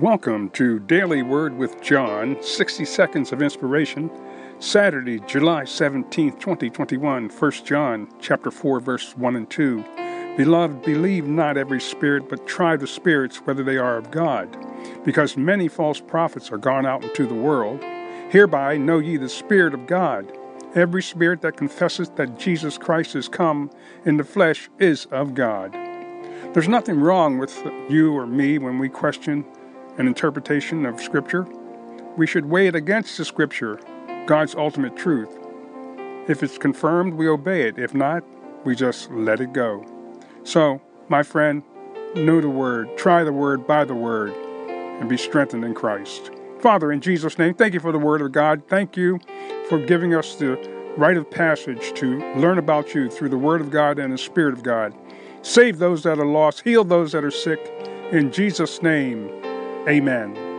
Welcome to Daily Word with John, 60 Seconds of Inspiration, Saturday, July 17th, 2021, 1 John chapter 4, verse 1 and 2. Beloved, believe not every spirit, but try the spirits whether they are of God, because many false prophets are gone out into the world. Hereby know ye the Spirit of God. Every spirit that confesses that Jesus Christ is come in the flesh is of God. There's nothing wrong with you or me when we question an interpretation of Scripture, we should weigh it against the Scripture, God's ultimate truth. If it's confirmed, we obey it. If not, we just let it go. So, my friend, know the Word, try the Word by the Word, and be strengthened in Christ. Father, in Jesus' name, thank you for the Word of God. Thank you for giving us the rite of passage to learn about you through the Word of God and the Spirit of God. Save those that are lost, heal those that are sick. In Jesus' name, Amen.